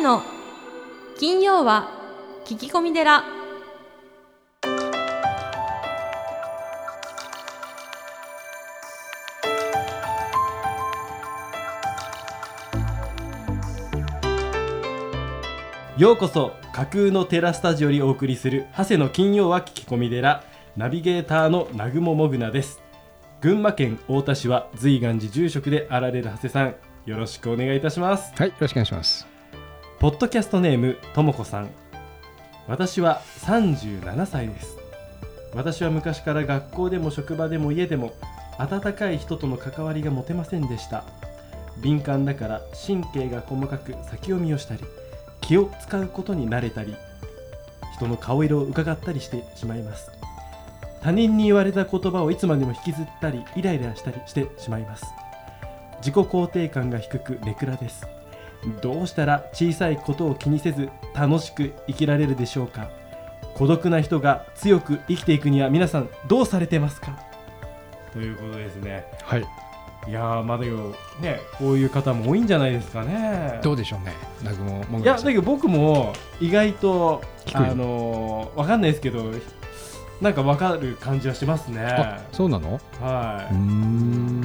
谷の金曜は聞き込み寺。ようこそ架空のテラスタジオにお送りする長谷の金曜は聞き込み寺。ナビゲーターの南雲もぐなです。群馬県太田市は随願寺住職であられる長谷さん。よろしくお願いいたします。はい、よろしくお願いします。ポッドキャストネームともこさん。私は37歳です。私は昔から学校でも職場でも家でも温かい人との関わりが持てませんでした。敏感だから神経が細かく先読みをしたり気を使うことに慣れたり人の顔色を伺ったりしてしまいます。他人に言われた言葉をいつまでも引きずったりイライラしたりしてしまいます。自己肯定感が低くネクラです。どうしたら小さいことを気にせず楽しく生きられるでしょうか？孤独な人が強く生きていくには皆さんどうされてますか？ということですね。はい、いやーまあだけどねこういう方も多いんじゃないですかね。どうでしょうね。南雲もいやだけど僕も意外とあのーわかんないですけどなんかわかる感じはしますね。あ、そうなの？はい、うーん。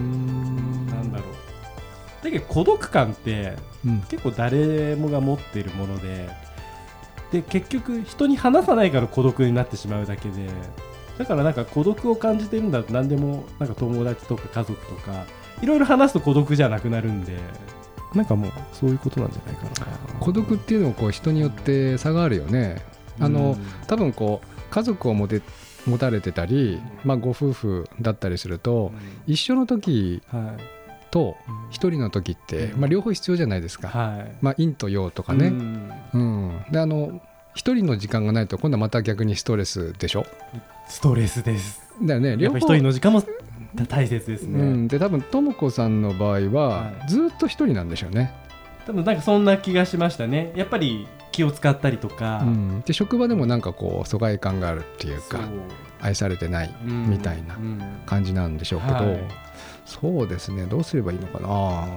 だけど孤独感ってうん。結構誰もが持っているものでで結局人に話さないから孤独になってしまうだけでだからなんか孤独を感じてるんだと何でもなんか友達とか家族とかいろいろ話すと孤独じゃなくなるんでなんかもうそういうことなんじゃないかな孤独っていうのもこう人によって差があるよね。あの、多分こう家族を持て持たれてたり、まあご夫婦だったりすると一緒の時と一人の時って、まあ両方必要じゃないですか。はい。まあ陰と陽とかうね。ん。うん。であの一人の時間がないと今度はまた逆にストレスでしょ？ストレスです。だよね。や両方一人の時間も大切ですね、うん、で多分とも子さんの場合は、はい。ずっと一人なんでしょうね、多分なんかそんな気がしましたね。やっぱり気を使ったりとか、うん、で職場でもなんかこう疎外感があるっていうか愛されてないうんみたいなうん。感じなんでしょうけど、はいそうですね。どうすればいいのかな？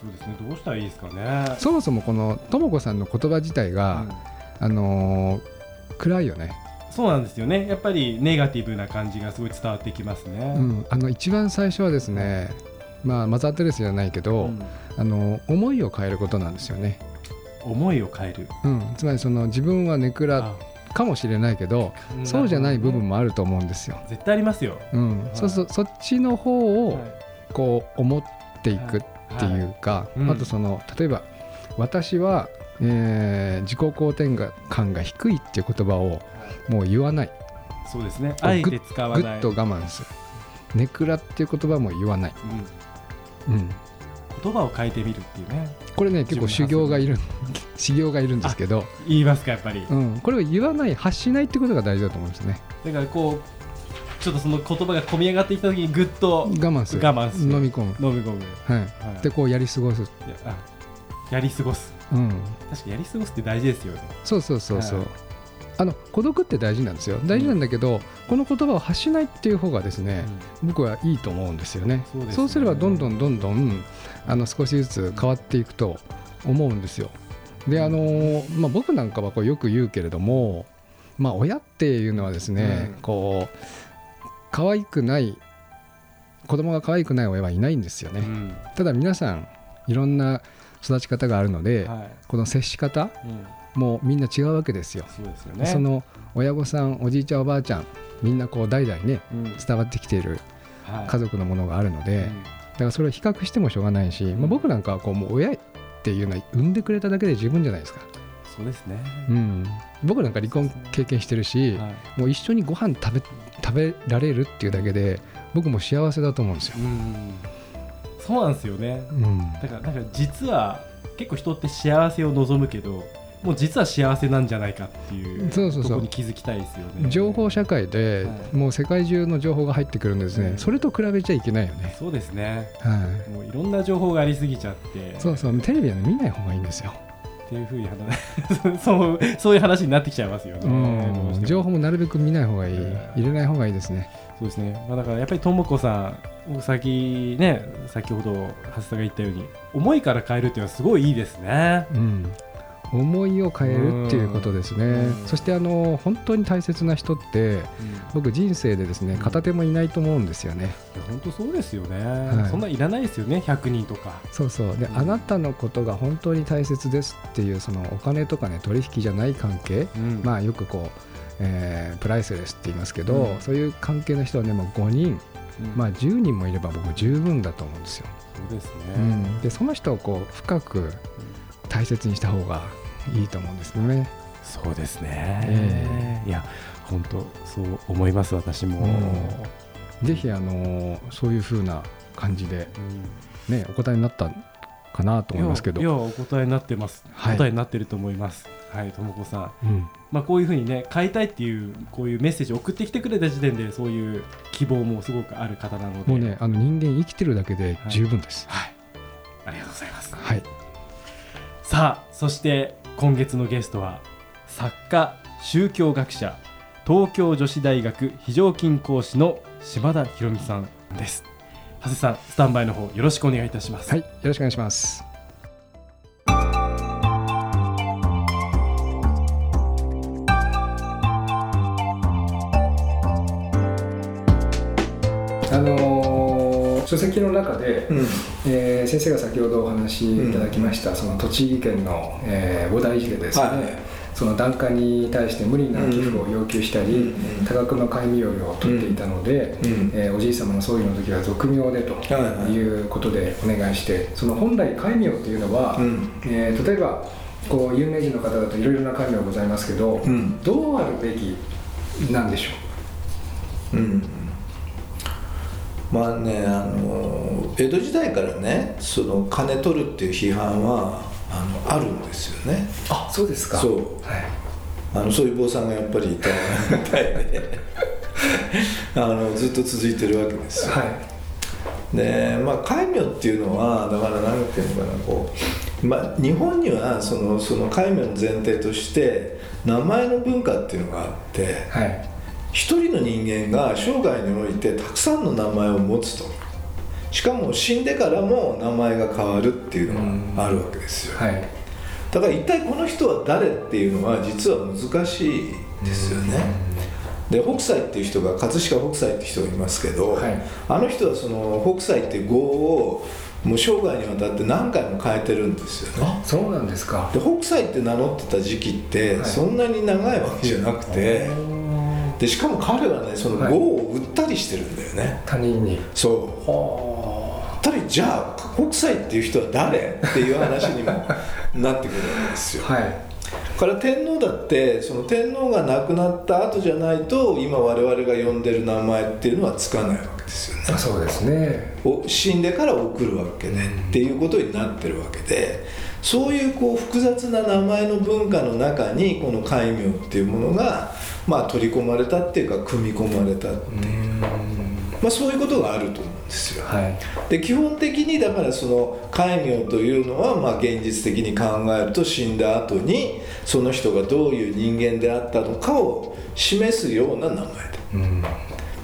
そうですね。どうしたらいいですかね？そもそもこのとも子さんの言葉自体が、あのー暗いよね、そうなんですよね。やっぱりネガティブな感じがすごい伝わってきますね、うん、あの一番最初はですねまあマザー・テレスじゃないけど、うん。あの思いを変えることなんですよね、思いを変える。うん、つまりその自分はネクラかもしれないけどあそうじゃない部分ももあると思うんですよ。絶対ありますよ、うん。はい。そうそう。そっちの方をはいこう思っていくっていうか、うん。あとその例えば私は、えー自己肯定感が低いっていう言葉をもう言わない。そうですね。あえて使わない。ぐっと我慢する。ネクラっていう言葉も言わない、うん。うん、言葉を変えてみるっていうね。これね結構修行がいる 修行がいるんですけど、言いますかやっぱり、うん、これを言わない発しないってことが大事だと思うんですね。だからこうちょっとその言葉が込み上がってきた時にぐっと我慢する。我慢する。飲み込む、飲み込む、はい、はい。でこうやり過ごす、いやあやり過ごす。うん、確かにやり過ごすって大事ですよね。そうそうそうそう、はい。あの孤独って大事なんですよ。大事なんだけど、この言葉を発しないっていう方がですね、僕はいいと思うんですよね。そうですね。すればどんどんどんどんあの少しずつ変わっていくと思うんですよ。であのーまあ、僕なんかはこうよく言うけれども、まあ、親っていうのはですね、うん。こう可愛くない子供が可愛くない親はいないんですよね、うん。ただ皆さんいろんな育ち方があるので、はい。この接し方うん。もみんな違うわけですよ。そうですよね。その親御さんおじいちゃんおばあちゃんみんなこう代々ねうん。伝わってきているはい。家族のものがあるので、だからそれを比較してもしょうがないし、まあ、僕なんかはこうもう親っていうのは産んでくれただけで十分じゃないですか、そうですね。うん、僕なんか離婚経験してるし、はい。もう一緒にご飯食べ食べられるっていうだけで僕も幸せだと思うんですよ、うん。そうなんですよね。うん、だからなんか実は結構人って幸せを望むけどもう実は幸せなんじゃないかっていうそうそうそう。に気づきたいですよね。情報社会ではい。もう世界中の情報が入ってくるんですね、うん。それと比べちゃいけないよね、そうですね。はい、もういろんな情報がありすぎちゃって。そうそう。テレビは、ね、見ない方がいいんですよ、っていうふうに話 そう そういう話になってきちゃいますよね。情報もなるべく見ない方がいい、うん。入れない方がいいですね。そうですね、まあ、だからやっぱりともこさん僕先ね先ほど橋田が言ったように思いから変えるっていうのはすごいいいですね。うん、思いを変えるっていうことですね、うん。そしてあの本当に大切な人って僕人生でですね片手もいないと思うんですよね。いや本当そうですよね、はい。そんないらないですよね100人とか。そうそう。で、うん。あなたのことが本当に大切ですっていうそのお金とかね取引じゃない関係、うん。まあよくこう、えープライスレスって言いますけど、うん。そういう関係の人はねもう5人、うん。まあ10人もいれば僕十分だと思うんですよ、そうですね、うん。でその人をこう深く大切にした方がいいと思うんですよね。そうですね、えいや本当そう思います私も、ぜひあのそういう風な感じでうん。ねお答えになったかなと思いますけど。いやお答えになってます、はい。答えになってると思います。はいともこさん。うん。まあこういうふうにね変えたいっていうこういうメッセージを送ってきてくれた時点でそういう希望もすごくある方なので。もうねあの人間生きてるだけで十分です。はい。ありがとうございます。はいさあそして今月のゲストは作家宗教学者東京女子大学非常勤講師の島田博美さんです。長谷さんスタンバイの方よろしくお願いいたします、はいよろしくお願いします。書籍の中で、うん。えー先生が先ほどお話しいただきました、その栃木県の、えー菩提寺でですね、はいその檀家に対して無理な寄付を要求したり、うん。多額の戒名料を取っていたので、うん。えーおじい様の葬儀の時は俗名でとはいうことでお願いしてその本来戒名っていうのは、うん。えー例えばこう有名人の方だといろいろな戒名ございますけど、うん。どうあるべきなんでしょうんまあねあの江戸時代からねその金取るっていう批判はあのあるんですよね。うあそうですか。そう。はい。あのそういう坊さんがやっぱりいた。みたい。であのずっと続いてるわけですよ。はい。でまあ戒名っていうのはだから何ていうのかなこう、まあ、日本にはそのその戒名の前提として名前の文化っていうのがあってはい一人の人間が生涯においてたくさんの名前を持つと。しかも死んでからも名前が変わるっていうのがあるわけですよ。はい。だから一体この人は誰っていうのは実は難しいですよね。で北斎っていう人が葛飾北斎っていう人がいますけど、はい。あの人はその北斎っていう語をもう生涯にわたって何回も変えてるんですよね。あそうなんですか。で北斎って名乗ってた時期ってはい。そんなに長いわけじゃなくて、でしかも彼はねそのはい。語を売ったりしてるんだよね、他人に。そう。はたりじゃあ北斎っていう人は誰？っていう話にもなってくるわけですよ。はい。から天皇だってその天皇が亡くなった後じゃないと今我々が呼んでる名前っていうのはつかないわけですよね。あそうですね。お死んでから送るわけでっていうことになってるわけでそういうこう複雑な名前の文化の中にこの戒名っていうものがまあ取り込まれたっていうか組み込まれたっていう、まあ、そういうことがあると思うんですよ。はい。で基本的にだからその戒名というのはまあ現実的に考えると死んだ後にその人がどういう人間であったのかを示すような名前で。うん。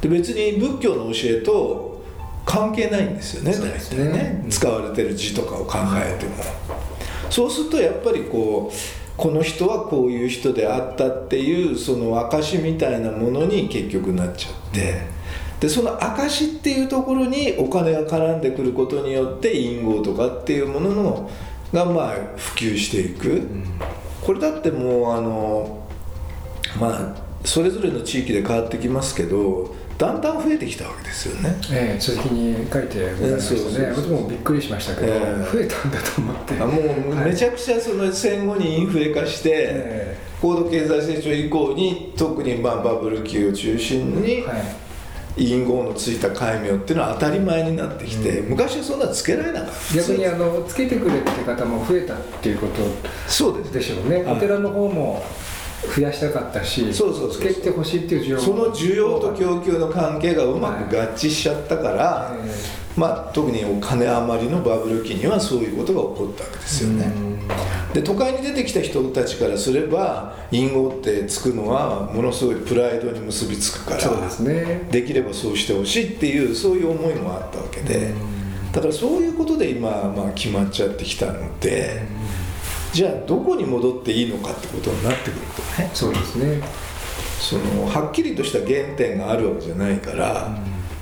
で別に仏教の教えと関係ないんですよね大体ね。うん。使われてる字とかを考えても、そうするとやっぱりこうこの人はこういう人であったっていうその証みたいなものに結局なっちゃって。でその証っていうところにお金が絡んでくることによって隠語とかっていうもののがまあ普及していく、これだってもうあのまあそれぞれの地域で変わってきますけどだんだん増えてきたわけですよね。ええ書籍に書いてございましたね、ええそうそうそう私もびっくりしましたけど、ええ。増えたんだと思って。あもうめちゃくちゃその戦後にインフレ化して、え高度経済成長以降に特にまあバブル期を中心にえはい。隠語のついた戒名っていうのは当たり前になってきて、昔はそんなつけられなかった。逆にあのつけてくれって方も増えたっていうことそうです。でしょうね、はいお寺の方も増やしたかったしそうそうそうつけてほしいっていう需要もその需要と供給の関係がうまく合致しちゃったから、えまあ、特にお金余りのバブル期にはそういうことが起こったわけですよね、で都会に出てきた人たちからすれば隠語ってつくのはものすごいプライドに結びつくからえそうですね。できればそうしてほしいっていうそういう思いもあったわけで。だからそういうことで今、まあ、決まっちゃってきたのでじゃあどこに戻っていいのかってことになってくるとね。そうですね。そのはっきりとした原点があるわけじゃないから、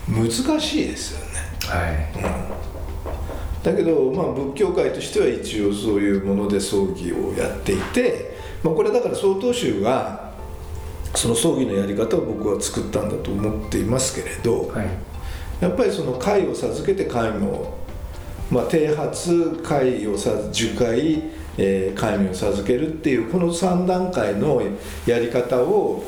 難しいですよね。はい。だけど、まあ、仏教界としては一応そういうもので葬儀をやっていて、まあ、これだから曹洞宗がその葬儀のやり方を僕は作ったんだと思っていますけれど、はい。やっぱりその戒を授けて戒名を、まあ、剃髪戒をさ受戒、えー、戒名を授けるっていうこの3段階のやり方を、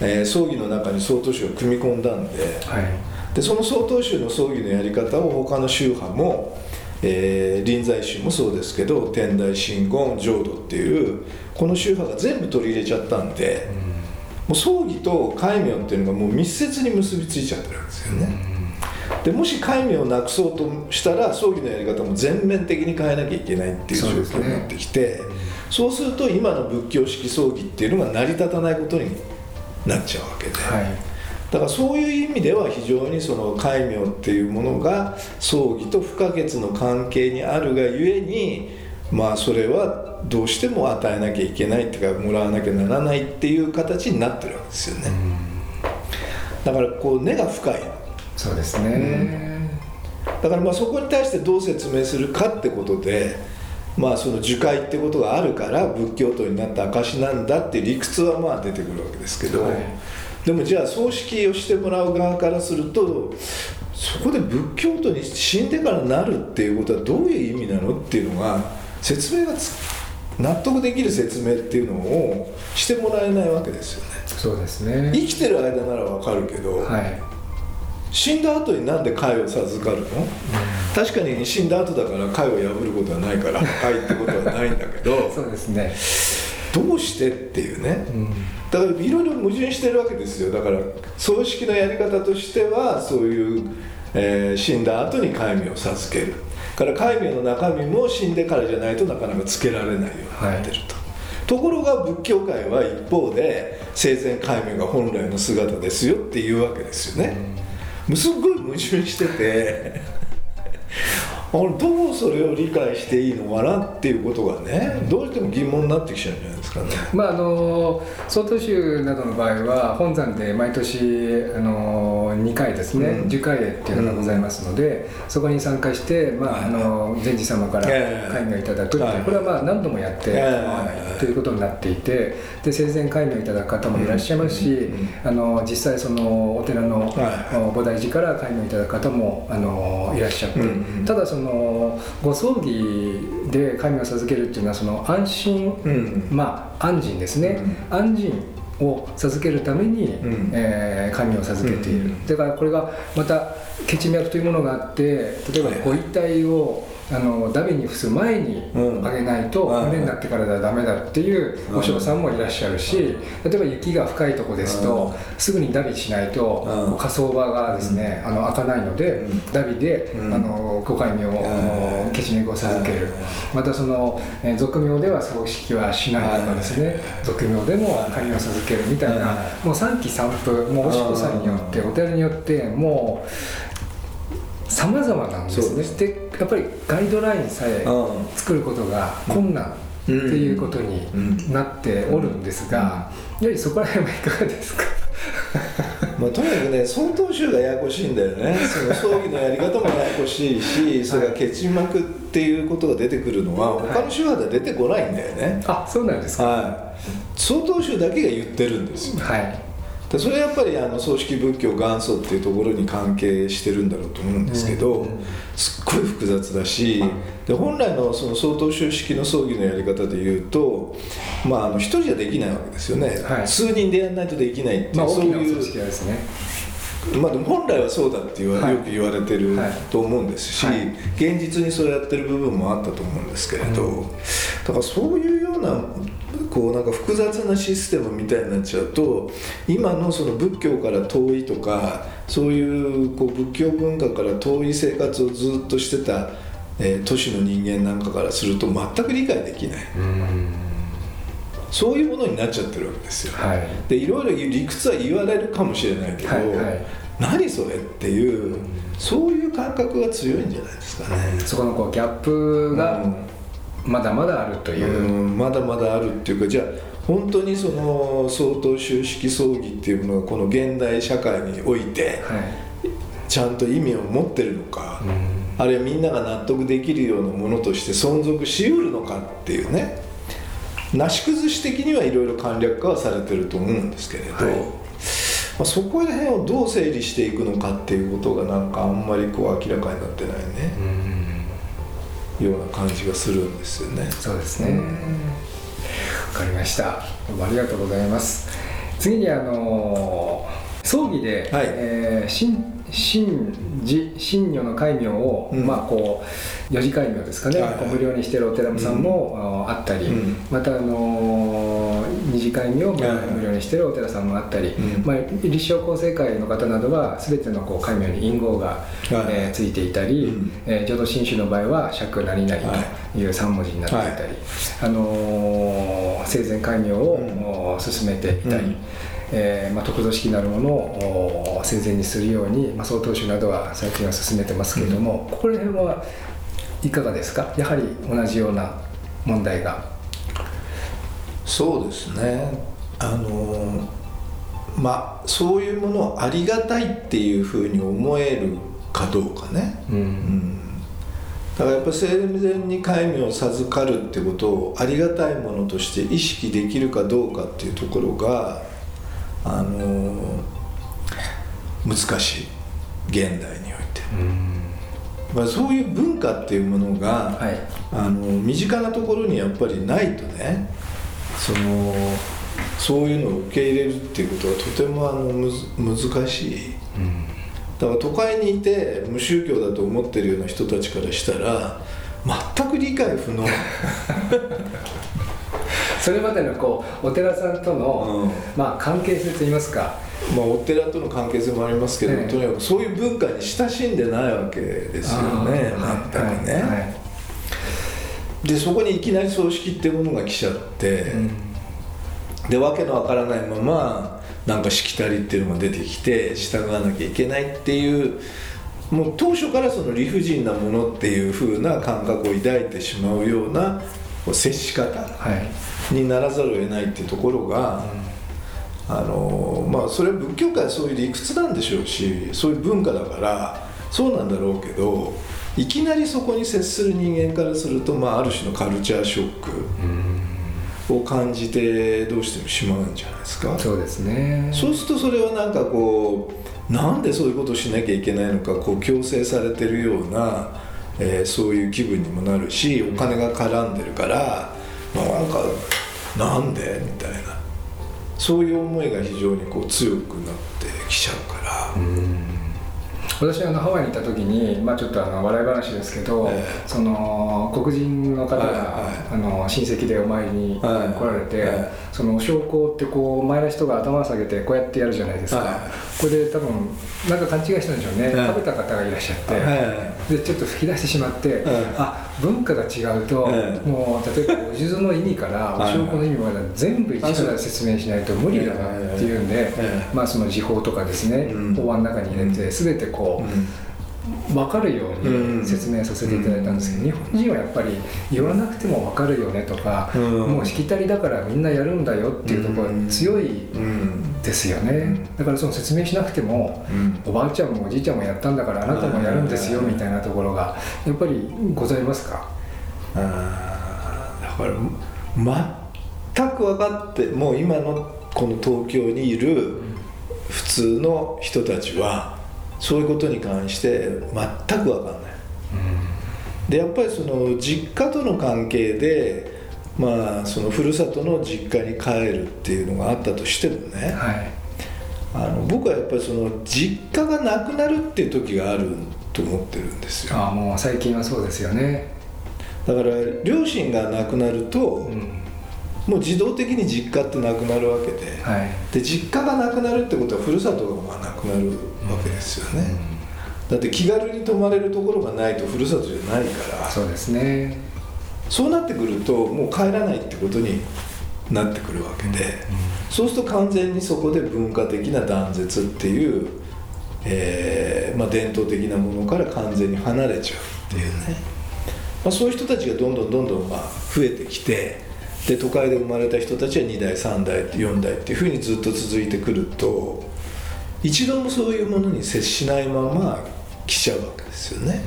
えー葬儀の中に曹洞宗を組み込んだんで。はいでその曹洞宗の葬儀のやり方を他の宗派も、えー臨済宗もそうですけど天台真言浄土っていうこの宗派が全部取り入れちゃったんで、もう葬儀と戒名っていうのがもう密接に結びついちゃってるわけですよね。でもし戒名をなくそうとしたら葬儀のやり方も全面的に変えなきゃいけないっていう状況になってきてそう,、すると今の仏教式葬儀っていうのが成り立たないことになっちゃうわけで。はい。だからそういう意味では非常にその戒名っていうものが葬儀と不可欠の関係にあるがゆえにまあそれはどうしても与えなきゃいけないっていうかもらわなきゃならないっていう形になってるわけですよね。だからこう根が深いそうですね。だからまあそこに対してどう説明するかってことでまあその受戒ってことがあるから仏教徒になった証なんだっていう理屈はまあ出てくるわけですけど、はい。でもじゃあ葬式をしてもらう側からするとそこで仏教徒に死んでからなるっていうことはどういう意味なのっていうのが説明がつ納得できる説明っていうのをしてもらえないわけですよね。そうですね。生きてる間ならわかるけど、はい死んだ後になんで貝を授かるの、確かに死んだ後だから貝を破ることはないから貝ってことはないんだけど そうですね。どうしてっていうね。うんだからいろいろ矛盾してるわけですよ。だから葬式のやり方としてはそういう、えー死んだ後に戒名を授ける。から戒名の中身も死んでからじゃないとなかなかつけられないようになってると、ところが仏教界は一方で生前戒名が本来の姿ですよっていうわけですよね、もうすっごい矛盾しててあれどうそれを理解していいのかなっていうことがねどうしても疑問になってきちゃうんじゃないですかね。まああの曹洞宗などの場合は本山で毎年あの2回ですね、うん。樹海会っていうのがございますので、そこに参加して、まあ、あの禅師様からええ戒名をいただくこれはまあ何度もやってええ構わないということになっていてで生前戒名をいただく方もいらっしゃいますし、うんあの実際そのお寺の、はい。菩提寺から戒名をいただく方もあのいらっしゃって、うんうんただそのご葬儀で戒名を授けるっていうのはその安心、うんまあ、安心ですね、安心を授けるために、ん。えー神を授けている、うん。だからこれがまた血脈というものがあって例えばご遺体をあのダビに付す前にうん。あげないとはい骨になってからではダメだっていうお嬢さんもいらっしゃるし例えば雪が深いとこですとすぐにダビしないとうん。火葬場がですねあの開かないのでうん。ダビでうん。あのご戒名をうん。血脈を授ける。またそのえー俗名では葬式はしないとかですね俗名でも戒名を授けるみたいなもう三期三風もうおしこさんによってお寺によってもうさまざまなんですね。でやっぱりガイドラインさえうん。作ることが困難っていうことになっておるんですが、やはりそこら辺はいかがですか？まあ、とにかくね曹洞宗がややこしいんだよね。その葬儀のやり方もややこしいしそれから血脈っていうことが出てくるのは他の宗派では出てこないんだよね。あそうなんですか。はい。曹洞宗だけが言ってるんですよ。はいでそれはやっぱりあの葬式仏教元祖っていうところに関係してるんだろうと思うんですけど、すっごい複雑だしで本来のその曹洞宗式の葬儀のやり方でいうとまああの一人じゃできないわけですよね、はい。数人でやらないとできないっていう、まあそういうまあ、でも本来はそうだって言わ、はい。よく言われてるはい。と思うんですし、はい。現実にそうやってる部分もあったと思うんですけれど、だからそういうようなこうなんか複雑なシステムみたいになっちゃうと今のその仏教から遠いとかそういうこう仏教文化から遠い生活をずっとしてた、えー都市の人間なんかからすると全く理解できないそういうものになっちゃってるわけですよ。はい。でいろいろ理屈は言われるかもしれないけど、はいはい。何それっていうそういう感覚が強いんじゃないですかね。そこのこうギャップが、うん。まだまだあるという、うんまだまだあるっていうかじゃあ本当にその曹洞宗式葬儀っていうものがこの現代社会においてはい。ちゃんと意味を持ってるのか、うん。あるいはみんなが納得できるようなものとして存続しうるのかっていうねなし崩し的にはいろいろ簡略化はされてると思うんですけれど、はい。まあ、そこら辺をどう整理していくのかっていうことがなんかあんまりこう明らかになってないね、ような感じがするんですよね。そうですね。わかりました。ありがとうございます。次にあの葬儀で、はい。えー神神事神女の戒名を、うん。まあこう四字戒名ですかね、はいはい。無料にしてるお寺さんも、ああったり、うん。またあの二次戒名をはい。はい無料にしてるお寺さんもあったり、うん。まあ、立正厚生会の方などは全てのこう戒名に印号が、えーついていたり、うん。えー浄土真宗の場合は釈何々とい。う3文字になっていたり、はい。あのー生前戒名を、進めていたり、うんえーまあ、得度式なるものをお生前にするように、まあ、曹洞宗などは最近は進めてますけれども、ここら辺はいかがですか？やはり同じような問題が。そうですね。あのまあそういうものをありがたいっていうふうに思えるかどうかね、ううんん、だからやっぱ生前に戒名を授かるってことをありがたいものとして意識できるかどうかっていうところがあの難しい現代において、まあ、そういう文化っていうものが、はい。あの身近なところにやっぱりないとねそのそういうのを受け入れるっていうことはとてもあのむず難しい。だから都会にいて無宗教だと思ってるような人たちからしたら全く理解不能、それまでのこうお寺さんとの、うん。まあ、関係性といいますか、まあ、お寺との関係性もありますけど、ええとにかくそういう文化に親しんでないわけですよね。全くね、はいはい。でそこにいきなり葬式っていうものが来ちゃって、でわけのわからないままなんかしきたりっていうのが出てきて従わなきゃいけないっていうもう当初からその理不尽なものっていう風な感覚を抱いてしまうような接し方。はいにならざるを得ないっていうところが、あのまあそれは仏教界はそういう理屈なんでしょうしそういう文化だからそうなんだろうけどいきなりそこに接する人間からすると、まあ、ある種のカルチャーショックを感じてどうしてもしまうんじゃないですか。そうですねそうするとそれはなんかこうなんでそういうことをしなきゃいけないのかこう強制されてるような、えーそういう気分にもなるしお金が絡んでるから、まあ、なんかなんで？みたいな。そういう思いが非常にこう強くなってきちゃうから。私あのハワイにいた時に、まあ、ちょっとあの笑い話ですけど、えその黒人の方が、はいはいあの親戚でお参りに来はい。られて、はいそのお焼香ってこう前の人が頭を下げてこうやってやるじゃないですか、はいこれで多分なんか勘違いしたんでしょうね、はい食べた方がいらっしゃって、はでちょっと吹き出してしまって、はいあ文化が違うと、はいもう例えばお地蔵の意味からおはい。焼香の意味まで全部一から説明しないと無理だなっていうんで、はいまあその時報とかですね、うん。法案の中に入れて全てこう、うん分かるよううん。に説明させていただいたんですけど、日本人はやっぱり言わなくても分かるよねとか、うん。もうしきたりだからみんなやるんだよっていうところが強いうんですよね、だからその説明しなくても、うん。おばあちゃんもおじいちゃんもやったんだからあなたもやるんですよみたいなところがやっぱりございますか？あーだから全く分かってもう今のこの東京にいる普通の人たちはそういうことに関して全く分かんない。でやっぱりその実家との関係でまあそのふるさとの実家に帰るっていうのがあったとしてもねはい。あの僕はやっぱりその実家がなくなるっていう時があると思ってるんですよ。ああもう最近はそうですよね。だから両親が亡くなると、うん。もう自動的に実家ってなくなるわけで,、はい。で実家がなくなるってことはふるさとがまあなくなるわけですよね、だって気軽に泊まれるところがないとふるさとじゃないから。そうですね。そうなってくるともう帰らないってことになってくるわけで、そうすると完全にそこで文化的な断絶っていう、えーまあ、伝統的なものから完全に離れちゃうっていうね。まあ、そういう人たちがどんどんどんどんまあ増えてきてで都会で生まれた人たちは2代3代4代っていうふうにずっと続いてくると一度もそういうものに接しないまま来ちゃうわけですよね。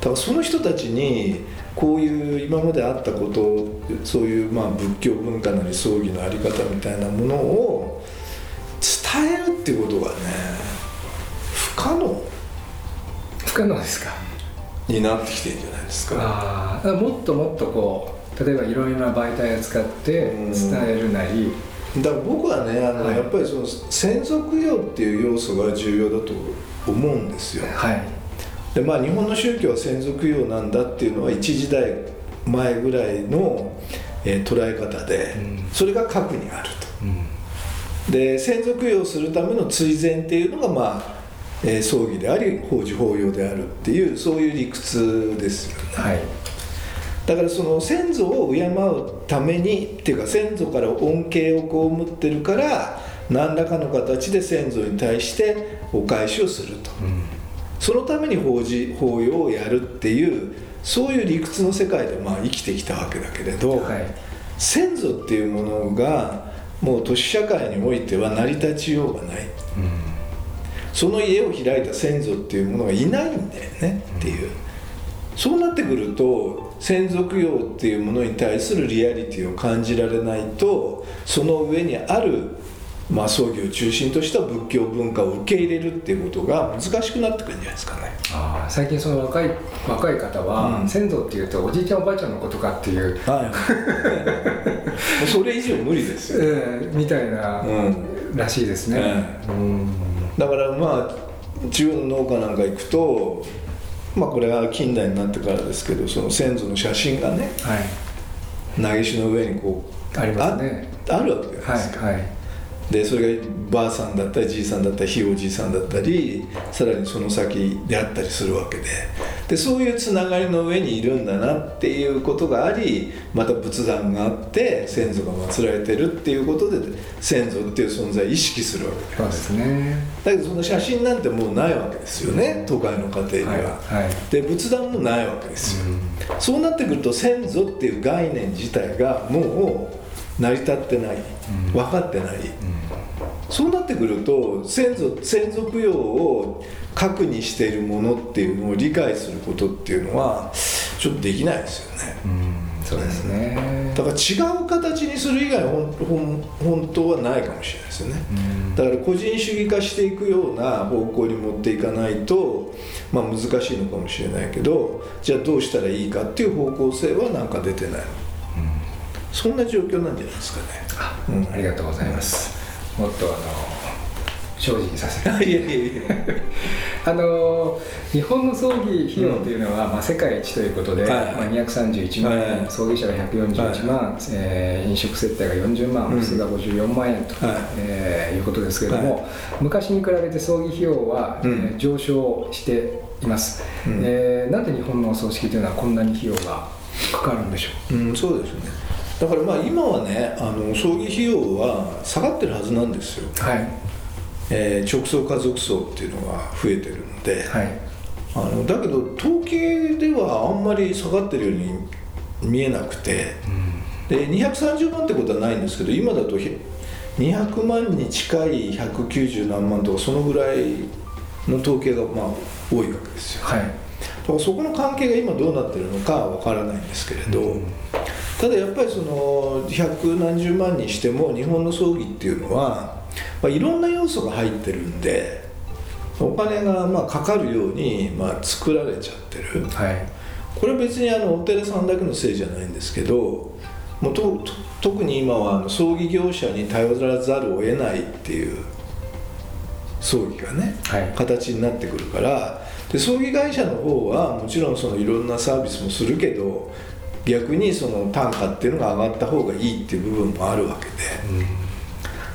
だからその人たちにこういう今まであったことそういうまあ仏教文化なり葬儀の在り方みたいなものを伝えるっていうことがね不可能不可能ですか？になってきてるんじゃないですか。ああもっともっとこう例えばいろいろな媒体を使って伝えるなり、だから僕はねあの、はい。やっぱりその専属業っていう要素が重要だと思うんですよ。はい。でまあ日本の宗教は専属業なんだっていうのは一時代前ぐらいの、えー捉え方で、うん。それが核にあるうん。とで専属業をするための追善っていうのがまあ、えー葬儀であり法事法要であるっていうそういう理屈ですよね。はいだからその先祖を敬うためにっていうか先祖から恩恵を被ってるから何らかの形で先祖に対してお返しをすると。うんそのために法事法要をやるっていうそういう理屈の世界でまあ生きてきたわけだけれど、はい。先祖っていうものがもう都市社会においては成り立ちようがない。その家を開いた先祖っていうものがいないんだよねっていう、そうなってくると先祖供養っていうものに対するリアリティを感じられないとその上にあるまあ、葬儀を中心とした仏教文化を受け入れるっていうことが難しくなってくるんじゃないですかね。ああ最近その若い若い方は、うん。先祖っていうとおじいちゃんおばあちゃんのことかっていう、はい、それ以上無理ですよ。えーみたいな、うらしいですね、え。うん。だからまあ中央の農家なんか行くとまあこれは近代になってからですけどその先祖の写真がねはい。投げ石の上にこうありますね。ああるわけじゃないはいですか、はいでそれがばあさんだったりじいさんだったりひいおじいさんだったりさらにその先であったりするわけで。でそういうつながりの上にいるんだなっていうことがありまた仏壇があって先祖が祀られてるっていうことで先祖っていう存在を意識するわけそうですね。だけどその写真なんてもうないわけですよね都会の家庭には、はいはい。で仏壇もないわけですよ、そうなってくると先祖っていう概念自体がもう成り立ってない、分かってない、そうなってくると先祖先祖供養を核にしているものっていうのを理解することっていうのはちょっとできないですよね。うんそうですね。だから違う形にする以外ほんほん本当はないかもしれないですよね、だから個人主義化していくような方向に持っていかないと、まあ、難しいのかもしれないけどじゃあどうしたらいいかっていう方向性はなんか出てない、そんな状況なんじゃないですかね。あうんありがとうございます。もっとあの正直させて。いやいやいや。あの日本の葬儀費用というのは、まあ、世界一ということで、はいまあ、231万円、はい葬儀者が141万、えー飲食接待が40万、うん。普通が54万円と、はい。えーいうことですけれども、は昔に比べて葬儀費用は、うん。えー上昇しています、うん。えーなんで日本のお葬式というのはこんなに費用がかかるんでしょうん、そうですねだからまあ今はねあの葬儀費用は下がってるはずなんですよ、うはい。えー直葬家族葬っていうのが増えてるので、はい。あのだけど統計ではあんまり下がってるように見えなくてで230万ってことはないんですけど今だとひ200万に近い190何万とかそのぐらいの統計がまあ多いわけですよ。はい。だからそこの関係が今どうなってるのかは分からないんですけれど、ただやっぱりその百何十万にしても日本の葬儀っていうのは、まあ、いろんな要素が入ってるんでお金がまあかかるようにまあ作られちゃってる。はい。これは別にあのお寺さんだけのせいじゃないんですけどもうとと特に今はあの葬儀業者に頼らざるを得ないっていう葬儀がね、はい。形になってくるからで葬儀会社の方はもちろんそのいろんなサービスもするけど逆にその単価っていうのが上がった方がいいっていう部分もあるわけで、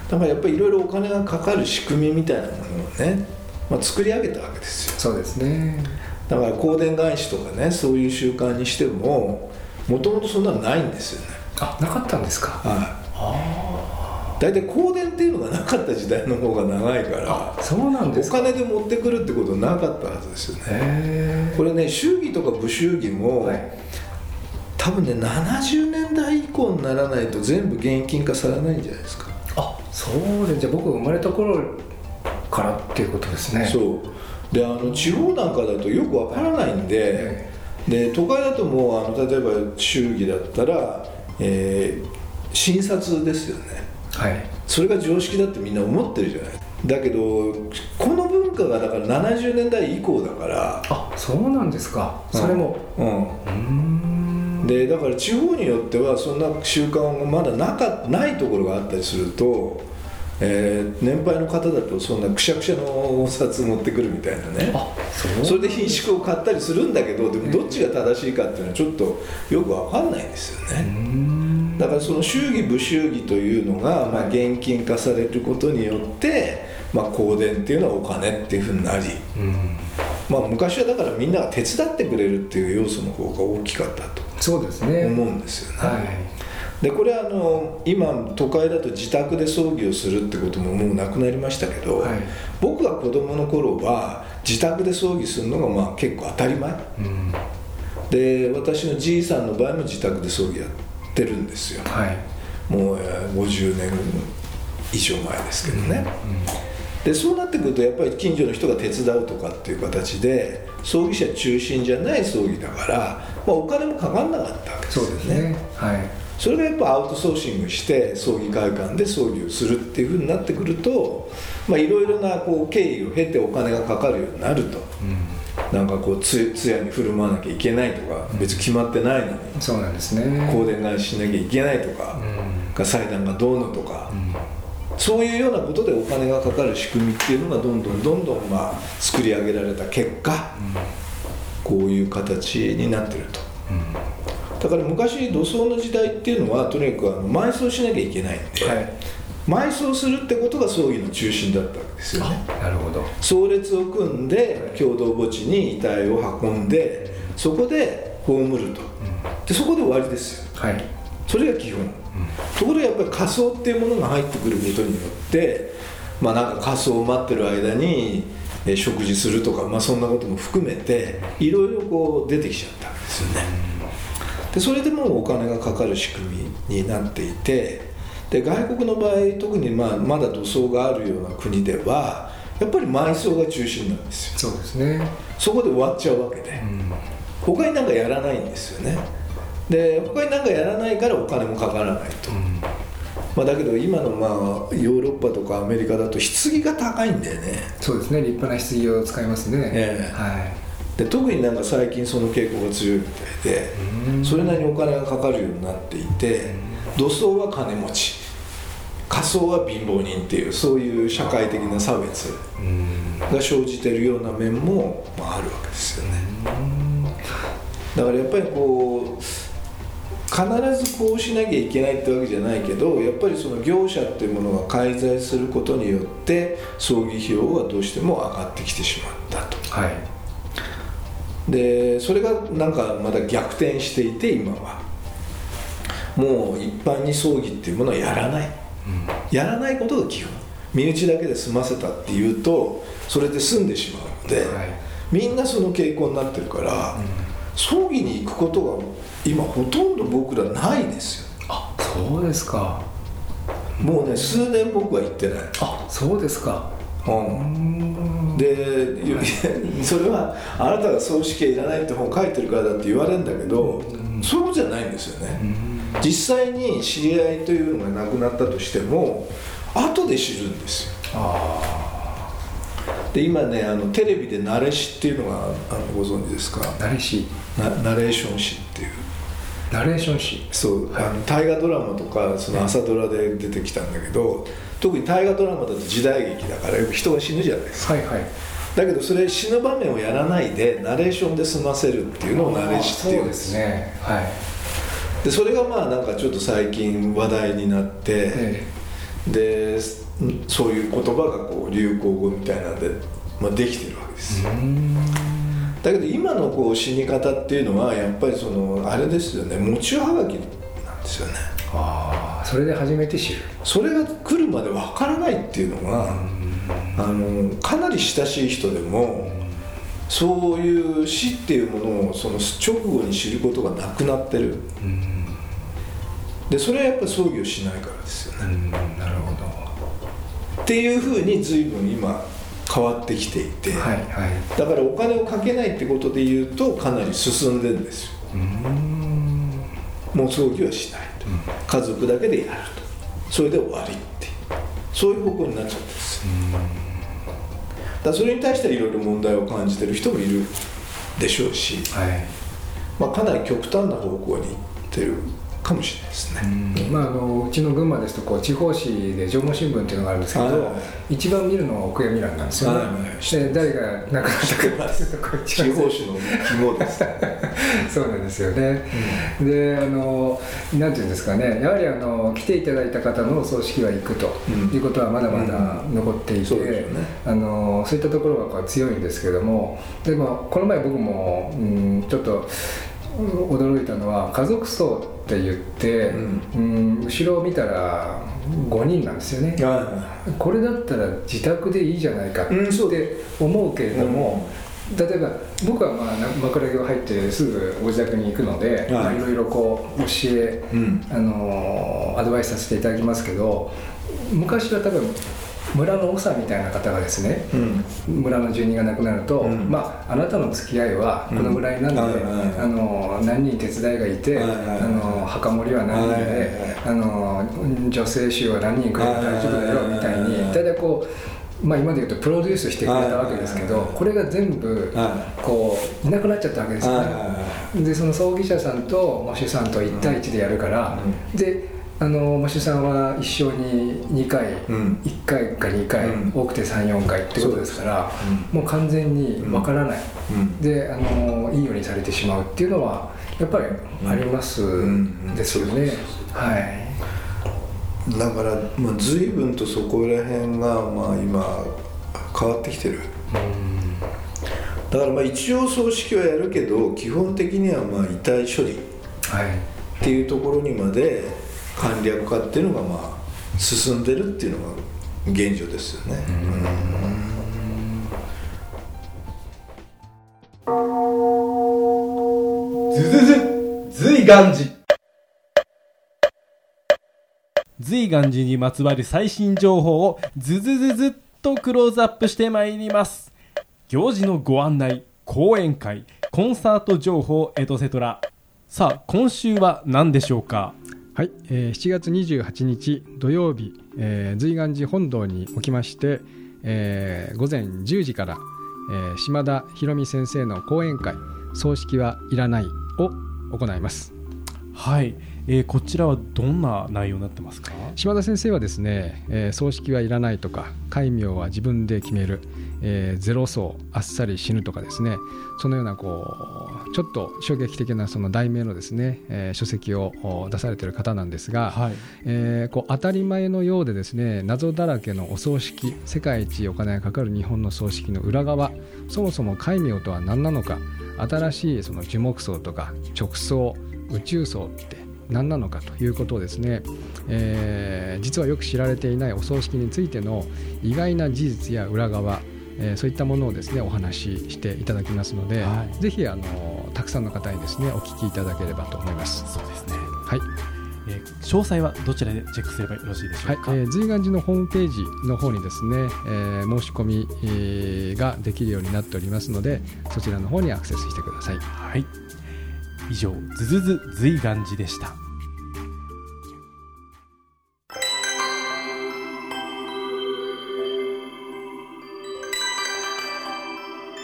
だからやっぱりいろいろお金がかかる仕組みみたいなものをね、まあ、作り上げたわけですよ。そうですね。だから香典返しとかねそういう習慣にしてももともとそんなのないんですよね。あなかったんですか？はい。大体香典っていうのがなかった時代の方が長いからそうなんですか。お金で持ってくるってことなかったはずですよね。へこれね祝儀とか武祝儀も、はい多分ね70年代以降にならないと全部現金化されないんじゃないですか、あそうでじゃあ僕が生まれた頃からっていうことですね。そう。であの地方なんかだとよくわからないんで、で都会だともうあの例えば祝儀だったら、えー診察ですよね。はい。それが常識だってみんな思ってるじゃない。だけどこの文化がだから70年代以降だから。あそうなんですか。それも。うん。うーんでだから地方によってはそんな習慣がまだなかないところがあったりすると、えー年配の方だとそんなくしゃくしゃのお札持ってくるみたいなね。あそう？それで品種を買ったりするんだけどでもどっちが正しいかっていうのはちょっとよくわかんないんですよね。ん。だからその祝儀不祝儀というのが、まあ、現金化されることによって、まあ、香典っていうのはお金っていうふうになり、うん。まあ、昔はだからみんなが手伝ってくれるっていう要素の方が大きかったとそうですね。思うんですよね。はい。でこれはあの今都会だと自宅で葬儀をするってことももうなくなりましたけど、はい。僕が子供の頃は自宅で葬儀するのがまあ結構当たり前。うん。で私のじいさんの場合も自宅で葬儀やってるんですよ。はい。もうえー50年以上前ですけどね、でそうなってくるとやっぱり近所の人が手伝うとかっていう形で葬儀社中心じゃない葬儀だから、まあ、お金もかかんなかったわけですよそうですね。はい。それがやっぱアウトソーシングして葬儀会館で葬儀をするっていうふうになってくるとまあいろいろなこう経緯を経てお金がかかるようになると。なんかこうつ通夜に振る舞わなきゃいけないとか別に決まってないのに。そうなんですね。香典返ししなきゃいけないとかが祭壇がどうのとかそういうようなことでお金がかかる仕組みっていうのがどんどんどんどんまあ作り上げられた結果こういう形になってると。だから昔土葬の時代っていうのはとにかくあの埋葬しなきゃいけないんで、はい。埋葬するってことが葬儀の中心だったわけですよね。なるほど。葬列を組んで共同墓地に遺体を運んでそこで葬ると。でそこで終わりですよ。はい。それが基本、ところがやっぱり仮装っていうものが入ってくることによってまあなんか仮装を待ってる間にえー食事するとか、まあ、そんなことも含めていろいろこう出てきちゃったわけですよね。でそれでもうお金がかかる仕組みになっていてで外国の場合特にまあまだ土葬があるような国ではやっぱり埋葬が中心なんですよ。そうですね。そこで終わっちゃうわけで、他になんかやらないんですよねで他になんかやらないからお金もかからないと、まあ、だけど今のまあヨーロッパとかアメリカだと棺が高いんだよね。そうですね。立派な棺を使いますね。ええ。はい。で特になんか最近その傾向が強いみたいでそれなりにお金がかかるようになっていて土葬は金持ち。仮葬は貧乏人っていうそういう社会的な差別が生じてるような面も、まあ、あるわけですよね。だからやっぱりこう必ずこうしなきゃいけないってわけじゃないけどやっぱりその業者っていうものが介在することによって葬儀費用はどうしても上がってきてしまったと。はい。でそれがなんかまだ逆転していて今は。もう一般に葬儀っていうものはやらない、やらないことが基本。身内だけで済ませたっていうとそれで済んでしまうので、はい。みんなその傾向になってるから、葬儀に行くことが今ほとんど僕らないですよ。あそうですか。もうね数年僕は行ってない、あそうですか。うん。でそれはあなたが葬式いらないって本書いてるからだって言われるんだけど、そうじゃないんですよね、実際に知り合いというのが亡くなったとしても後で知るんですよ。あで今ねあのテレビでナレ詩っていうのがあのご存知ですか？あナレシなナレーション詩っていう。ナレーション誌。そう。あの大河ドラマとかその朝ドラで出てきたんだけど特に大河ドラマだと時代劇だからよく人が死ぬじゃないですか。はいはい。だけどそれ死ぬ場面をやらないでナレーションで済ませるっていうのをナレー詩っていうんそうですね。はい。でそれがまあなんかちょっと最近話題になって、え。でそういう言葉がこう流行語みたいなんで、まあ、できてるわけです。だけど今のこう死に方っていうのはやっぱりそのあれですよね。持ちはがきなんですよね。ああそれで初めて知る。それが来るまでわからないっていうのが、あのかなり親しい人でも、そういう死っていうものをその直後に知ることがなくなってる、でそれはやっぱり葬儀をしないからですよね、なるほどっていうふうに随分今変わってきていて、はいはい。だからお金をかけないってことで言うとかなり進んでるんですよ。もう葬儀はしないと、家族だけでやると。それで終わりっていう。そういう方向になっちゃってるんですよだそれに対してはいろいろ問題を感じてる人もいるでしょうし、はい。まあ、かなり極端な方向に行ってるかもしれないですね、まあ、あのうちの群馬ですとこう地方紙で縄文新聞っていうのがあるんですけど、一番見るのは奥山ミランなんですよね、で誰が亡くなったかっていうとこ一番地方紙の肝です そうなんですよね、であのなんていうんですかね。やはりあの来ていただいた方のお葬式は行くとうん。いうことはまだまだ残っていて、そうですよね。あのそういったところがこう強いんですけどもでもこの前僕も、うん、ちょっとうん驚いたのは家族葬って言って、うん。後ろを見たら5人なんですよね、はこれだったら自宅でいいじゃないかって思うけれども、例えば僕はまあな枕木を入ってすぐご自宅に行くので、はい。まあいろいろこう教え、うん。あのーアドバイスさせていただきますけど昔は多分村の長みたいな方がですね、うん。村の住人が亡くなると、うん。まああなたの付き合いはこのぐらいなんで、うん。あの何人手伝いがいて、あの墓守りは何人で、あの女性衆は何人くれば大丈夫だよみたいに大体こう、まあ、今で言うとプロデュースしてくれたわけですけど、これが全部はこういなくなっちゃったわけですよね。でその葬儀社さんと喪主さんと1対1でやるから、であの喪主さんは一生に2回、うん。1回か2回、うん。多くて34回ってことですからうもう完全にわからない、うん。であのいいようにされてしまうっていうのはやっぱりありますんですよね、はい。だから、まあ、随分とそこら辺が、まあ、今変わってきてる。だからまあ一応葬式はやるけど基本的にはまあ遺体処理はい。っていうところにまで簡略化っていうのがまあ進んでるっていうのが現状ですよね、ずずず随願寺随願寺にまつわる最新情報をずずずずっとクローズアップしてまいります。行事のご案内講演会コンサート情報エトセトラ。さあ今週は何でしょうか？はい、えー7月28日土曜日、えー随願寺本堂におきまして、えー午前10時から、えー島田博美先生の講演会「葬式はいらない」を行います。はい、えーこちらはどんな内容になってますか？島田先生はですね、えー葬式はいらないとか戒名は自分で決める、えーゼロ層あっさり死ぬとかですねそのようなこうちょっと衝撃的なその題名のですね、えー書籍をお出されている方なんですが、はい。えーこう当たり前のようでですね謎だらけのお葬式世界一お金がかかる日本の葬式の裏側そもそも戒名とは何なのか新しいその樹木葬とか直葬宇宙葬って何なのかということをですね、えー実はよく知られていないお葬式についての意外な事実や裏側えーそういったものをですねお話ししていただきますので、はい。ぜひあのたくさんの方にですねお聞きいただければと思います。そうですね、はい。えー詳細はどちらでチェックすればよろしいでしょはい。うか、えー随願寺のホームページの方にですね、えー申し込み、えーができるようになっておりますのでそちらの方にアクセスしてください。はい。以上、ズズズ随願寺でした。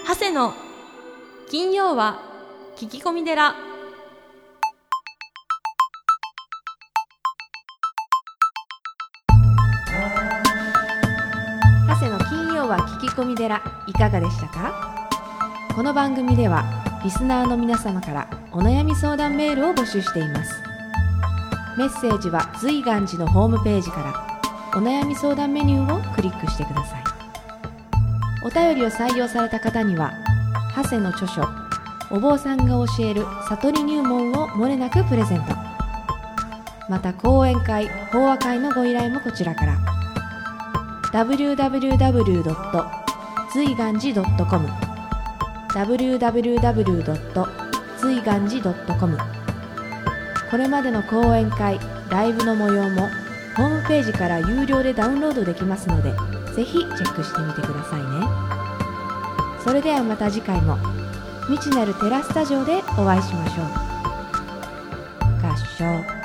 長谷の金曜は聞き込み寺長谷の金曜は聞き込み寺いかがでしたか？この番組ではリスナーの皆様からお悩み相談メールを募集しています。メッセージは随願寺のホームページからお悩み相談メニューをクリックしてください。お便りを採用された方には長谷の著書お坊さんが教える悟り入門をもれなくプレゼント。また講演会法話会のご依頼もこちらから。www. 随願寺 .com www. 随願寺 .com これまでの講演会ライブの模様もホームページから有料でダウンロードできますのでぜひチェックしてみてくださいね。それではまた次回も未知なるテラスタジオでお会いしましょう。合唱。